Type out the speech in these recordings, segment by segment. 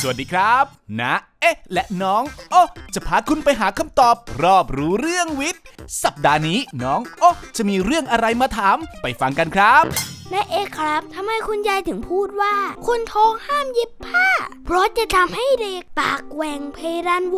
สวัสดีครับ นะ เอ๊ะ และน้องโอ้จะพาคุณไปหาคำตอบ รอบรู้เรื่องวิทย์ สัปดาห์นี้น้องโอ้จะมีเรื่องอะไรมาถาม ไปฟังกันครับ แม่เอ๊ะครับทำไมคุณยายถึงพูดว่า คนท้องห้ามเย็บผ้า เพราะจะทำให้เด็กปากแหว่งเพดานโว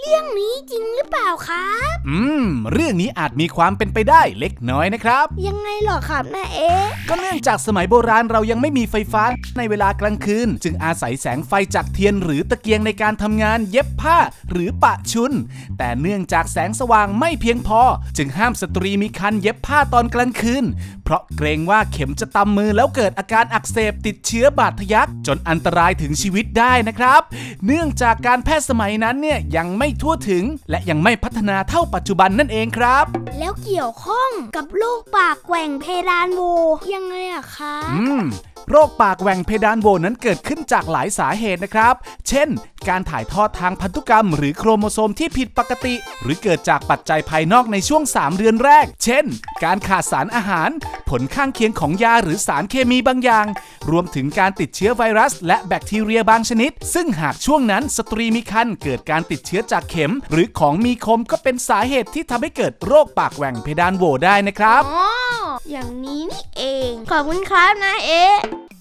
เรื่องนี้จริงหรือเปล่าครับ อืม เรื่องนี้อาจมีความเป็นไปได้เล็กน้อยนะครับ ยังไงเหรอครับแม่เอ๊ะก็เนื่องจากสมัยโบราณเรายังไม่มีไฟฟ้าในเวลากลางคืน จึงอาศัยแสงไฟจากเทียนหรือตะเกียงในการทำงานเย็บผ้าหรือปะชุน แต่เนื่องจากแสงสว่างไม่เพียงพอ จึงห้ามสตรีมีคันเย็บผ้าตอนกลางคืน เพราะเกรงว่าเข็มจะตำมือแล้วเกิดอาการอักเสบติดเชื้อบาดทะยักจนอันตรายถึงชีวิตได้นะครับ เนื่องจากการแพทย์สมัยนั้นเนี่ยยังไม่ทั่วถึง และยังไม่พัฒนาเท่าปัจจุบันนั่นเองครับ แล้วเกี่ยวข้องกับโรคปากแหว่งเพดานโวยังไงอะคะอืม โรคปากแหว่งเพดานโหวนั้นเกิดขึ้นจากหลายสาเหตุนะครับ เช่น การถ่ายทอดทางพันธุกรรม หรือโครโมโซมที่ผิดปกติ หรือเกิดจากปัจจัยภายนอกในช่วง 3 เดือนแรก เช่น การขาดสารอาหาร ผลข้างเคียงของยาหรือสารเคมีบางอย่าง รวมถึงการติดเชื้อไวรัส และแบคทีเรียบางชนิด ซึ่งหากช่วงนั้นสตรีมีครรภ์เกิดการติดเชื้อจากเข็ม หรือของมีคมก็เป็นสาเหตุที่ทำให้เกิดโรคปากแหว่งเพดานโหวได้นะครับอ๋ออย่างนี้นี่เอง ขอบคุณครับนะเอ๊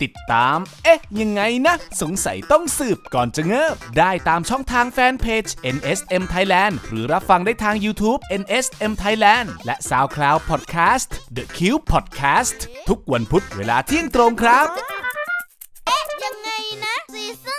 ติดตาม เอ๊ะ ยังไงนะ สงสัยต้องสืบก่อนจะเงิบ ได้ตามช่องทางแฟนเพจ NSM Thailand หรือรับฟังได้ทาง YouTube NSM Thailand และ SoundCloud Podcast The Cube Podcast ทุกวันพุธเวลาเที่ยงตรงครับ เอ๊ะ ยังไงนะซีซั่น